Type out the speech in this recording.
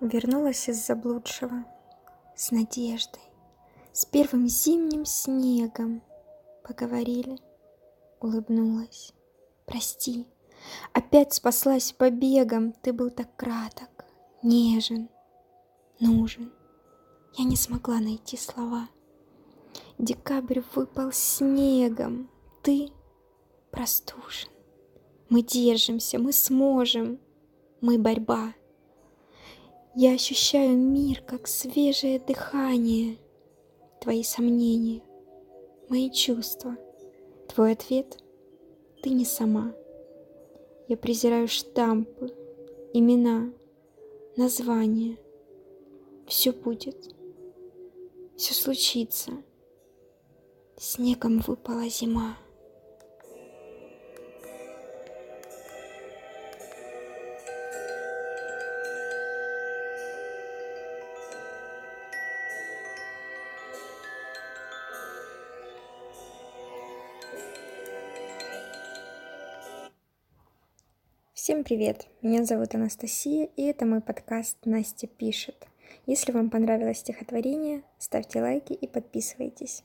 Вернулась из заблудшего с надеждой, с первым зимним снегом. Поговорили, улыбнулась. Прости, опять спаслась побегом, ты был так краток, нежен, нужен. Я не смогла найти слова. Декабрь выпал снегом, ты простужен. Мы держимся, мы сможем, мы борьба. Я ощущаю мир, как свежее дыхание. Твои сомнения, мои чувства, твой ответ — ты не сама. Я презираю штампы, имена, названия. Все будет, все случится. Снегом выпала зима. Всем привет! Меня зовут Анастасия, и это мой подкаст «Настя пишет». Если вам понравилось стихотворение, ставьте лайки и подписывайтесь.